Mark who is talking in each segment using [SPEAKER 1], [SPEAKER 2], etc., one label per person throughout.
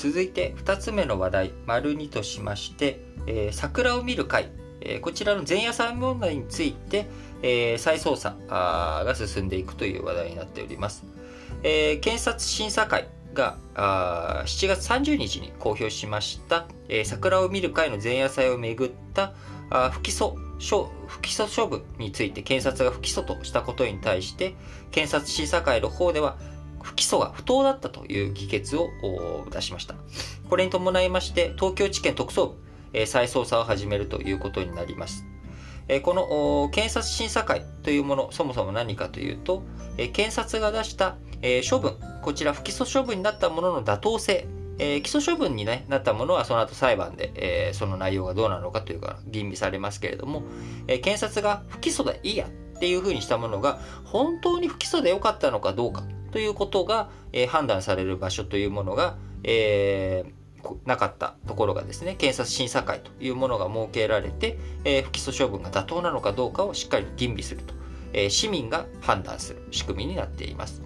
[SPEAKER 1] 続いて2つ目の話題、丸2としまして、えー、桜を見る会、えー、こちらの前夜祭問題について、えー、再捜査が進んでいくという話題になっております。えー、検察審査会があ7月30日に公表しました、えー、桜を見る会の前夜祭をめぐったあ不起訴不起訴処分について検察が不起訴としたことに対して検察審査会の方では起訴が不当だったという議決を出しました。これに伴いまして東京地検特捜部、えー、再捜査を始めるということになります。えこの検察審査会というもの、そもそも何かというと、え検察が出した、え処分、こちら不起訴処分になったものの妥当性、え起訴処分に、ね、なったものはその後裁判で、えその内容がどうなのかというか吟味されますけれども、え検察が不起訴でいいやっていうふうにしたものが本当に不起訴でよかったのかどうかということが、え判断される場所というものが、えーなかったところがですね、検察審査会というものが設けられて、えー、不起訴処分が妥当なのかどうかをしっかり吟味すると、えー、市民が判断する仕組みになっています。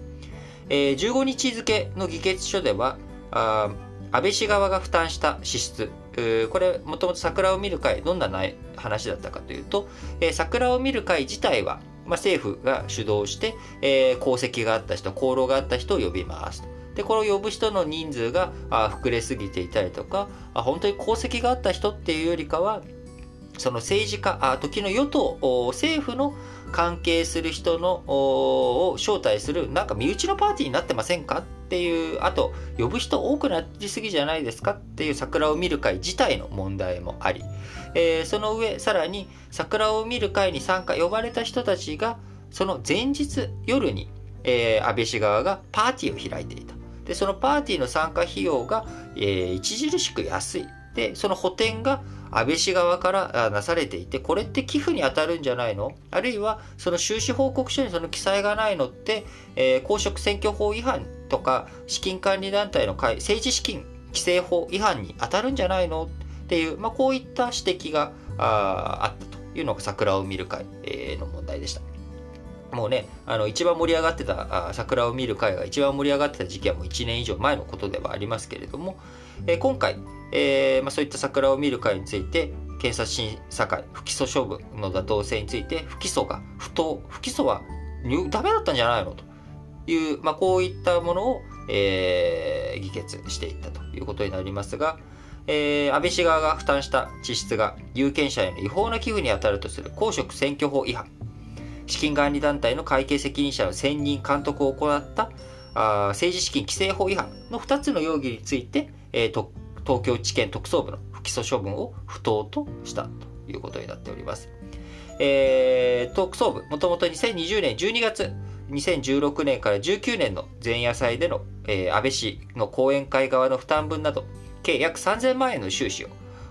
[SPEAKER 1] えー、15日付の議決書では、あ安倍氏側が負担した支出、これ、もともと桜を見る会、どんな話だったかというと、えー、桜を見る会自体は、まあ、政府が主導して、えー、功績があった人、功労があった人を呼びますと。で、これを呼ぶ人の人数があ膨れすぎていたりとかあ、本当に功績があった人っていうよりかは、その政治家、あ時の与党、政府の関係する人のを招待する、なんか身内のパーティーになってませんかっていう、あと、呼ぶ人多くなりすぎじゃないですかっていう桜を見る会自体の問題もあり、えー、その上、さらに桜を見る会に参加、呼ばれた人たちが、その前日夜に、えー、安倍氏側がパーティーを開いていた。で、そのパーティーの参加費用が、えー、著しく安い。で、その補填が安倍氏側からなされていて、これって寄付に当たるんじゃないの？あるいは、その収支報告書にその記載がないのって、えー、公職選挙法違反とか、資金管理団体の会政治資金規正法違反に当たるんじゃないの？っていう、まあ、こういった指摘があったというのが桜を見る会、の問題でした。もうね、あの、一番盛り上がってた、あ桜を見る会が一番盛り上がってた時期はもう1年以上前のことではありますけれども、えー、今回、えーまあ、そういった桜を見る会について、検察審査会、不起訴処分の妥当性について、不起訴が不当、不起訴はダメだったんじゃないの？と。いう、まあ、こういったものを、えー、議決していったということになりますが、えー、安倍氏側が負担した支出が有権者への違法な寄付に当たるとする公職選挙法違反、資金管理団体の会計責任者の選任監督を行ったあ政治資金規正法違反の2つの容疑について、えー、東京地検特捜部の不起訴処分を不当としたということになっております。えー、特捜部、もともと2020年12月、2016年から19年の前夜祭での、えー、安倍氏の後援会側の負担分など、計約3000万円の収支を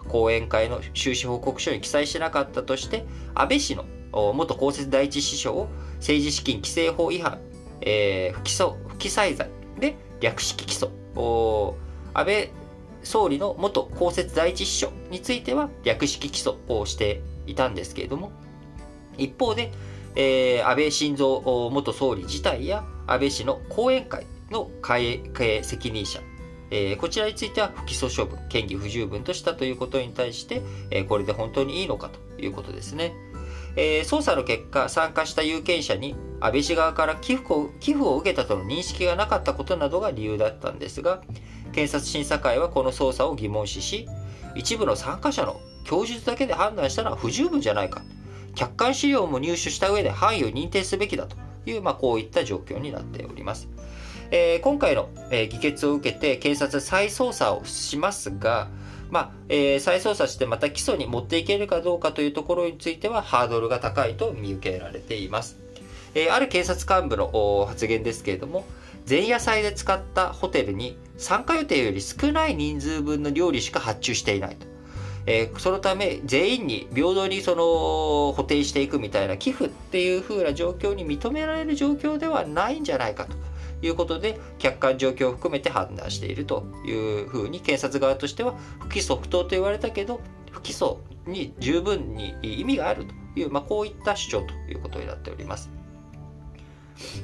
[SPEAKER 1] 後援会の収支報告書に記載しなかったとして、安倍氏の元公設第一秘書を政治資金規正法違反、えー、不起訴不記載罪で略式起訴。安倍総理の元公設第一秘書については略式起訴をしていたんですけれども一方で、えー、安倍晋三元総理自体や安倍氏の後援会の会計責任者えー、こちらについては不起訴処分、嫌疑不十分としたということに対して、えー、これで本当にいいのかということですね。えー、捜査の結果、参加した有権者に安倍氏側から寄付を寄付を受けたとの認識がなかったことなどが理由だったんですが、検察審査会はこの捜査を疑問視し、一部の参加者の供述だけで判断したのは不十分じゃないか。客観資料も入手した上で範囲を認定すべきだという、まあ、こういった状況になっております。えー、今回の、えー、議決を受けて検察再捜査をしますが、まあ、えー、再捜査してまた起訴に持っていけるかどうかというところについてはハードルが高いと見受けられています。え、ある警察幹部の発言ですけれども、前夜祭で使ったホテルに参加予定より少ない人数分の料理しか発注していないと。えー、そのため全員に平等にその補填していくみたいな寄付っていう風な状況に認められる状況ではないんじゃないかと。いうことで、客観状況を含めて判断しているというふうに、検察側としては、不起訴不当と言われたけど、不起訴に十分に意味があるという、まあ、こういった主張ということになっております。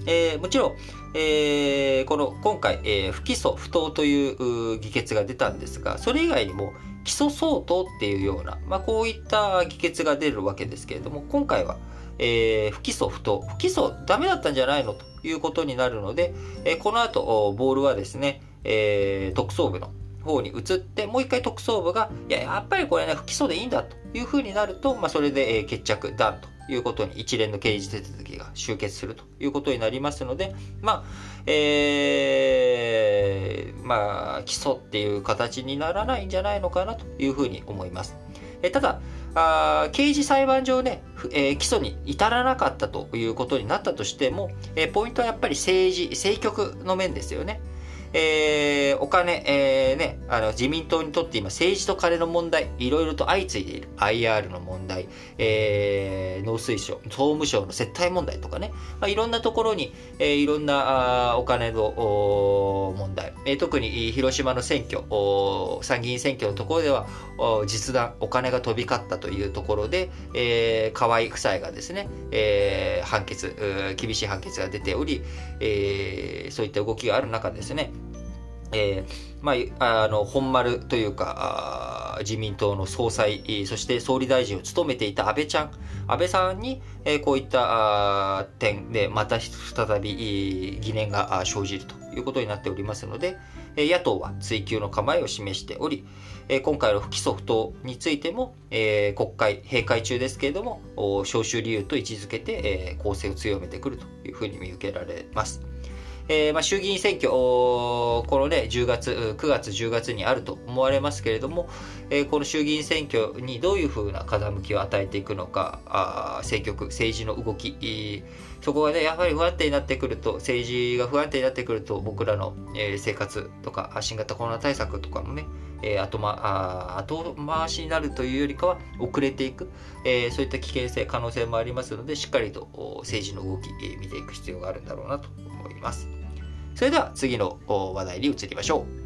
[SPEAKER 1] えー、もちろん、えー、この今回、えー、不起訴不当という議決が出たんですが、それ以外にも基礎相当っていうような、まあ、こういった議決が出るわけですけれども、今回は、えー、不起訴不当、不起訴ダメだったんじゃないのということになるので、えー、この後、ボールはですね、えー、特捜部の方に移って、もう一回特捜部が、いや、やっぱりこれね、不起訴でいいんだというふうになると、まあ、それで、え、決着、だと。いうことに一連の刑事手続きが終結するということになりますので、まあ、えー、まあ、起訴っていう形にならないんじゃないのかなというふうに思います。えただあ、刑事裁判上ね、えー、起訴に至らなかったということになったとしても、えー、ポイントはやっぱり政治、政局の面ですよね。えー、お金、えー、ね、あの自民党にとって今政治と金の問題、いろいろと相次いでいる。IR の問題、えー、農水省、総務省の接待問題とかね、まあ、いろんなところに、えー、いろんなあお金の問題、えー、特に広島の選挙、参議院選挙のところでは実弾、お金が飛び交ったというところで、えー、河合夫妻がですね、えー、判決、厳しい判決が出ており、えー、そういった動きがある中ですね、えー、まあ、あの、本丸というか、自民党の総裁、そして総理大臣を務めていた安倍ちゃん、安倍さんに、えー、こういった点で、また再び疑念が生じるということになっておりますので、野党は追及の構えを示しており、今回の不起訴不当についてもえ、国会、閉会中ですけれども、招集理由と位置づけて、攻勢を強めてくるというふうに見受けられます。えー、まあ、衆議院選挙、このね、10月、9月、10月にあると思われますけれども、えー、この衆議院選挙にどういうふうな風向きを与えていくのか、あ政局、政治の動き、そこがね、やはり不安定になってくると、政治が不安定になってくると、僕らの、えー、生活とか、新型コロナ対策とかもね、えー、後,、ま、あ後回しになるというよりかは遅れていく、えー、そういった危険性、可能性もありますので、しっかりと政治の動き、えー、見ていく必要があるんだろうなと思います。それでは次の話題に移りましょう。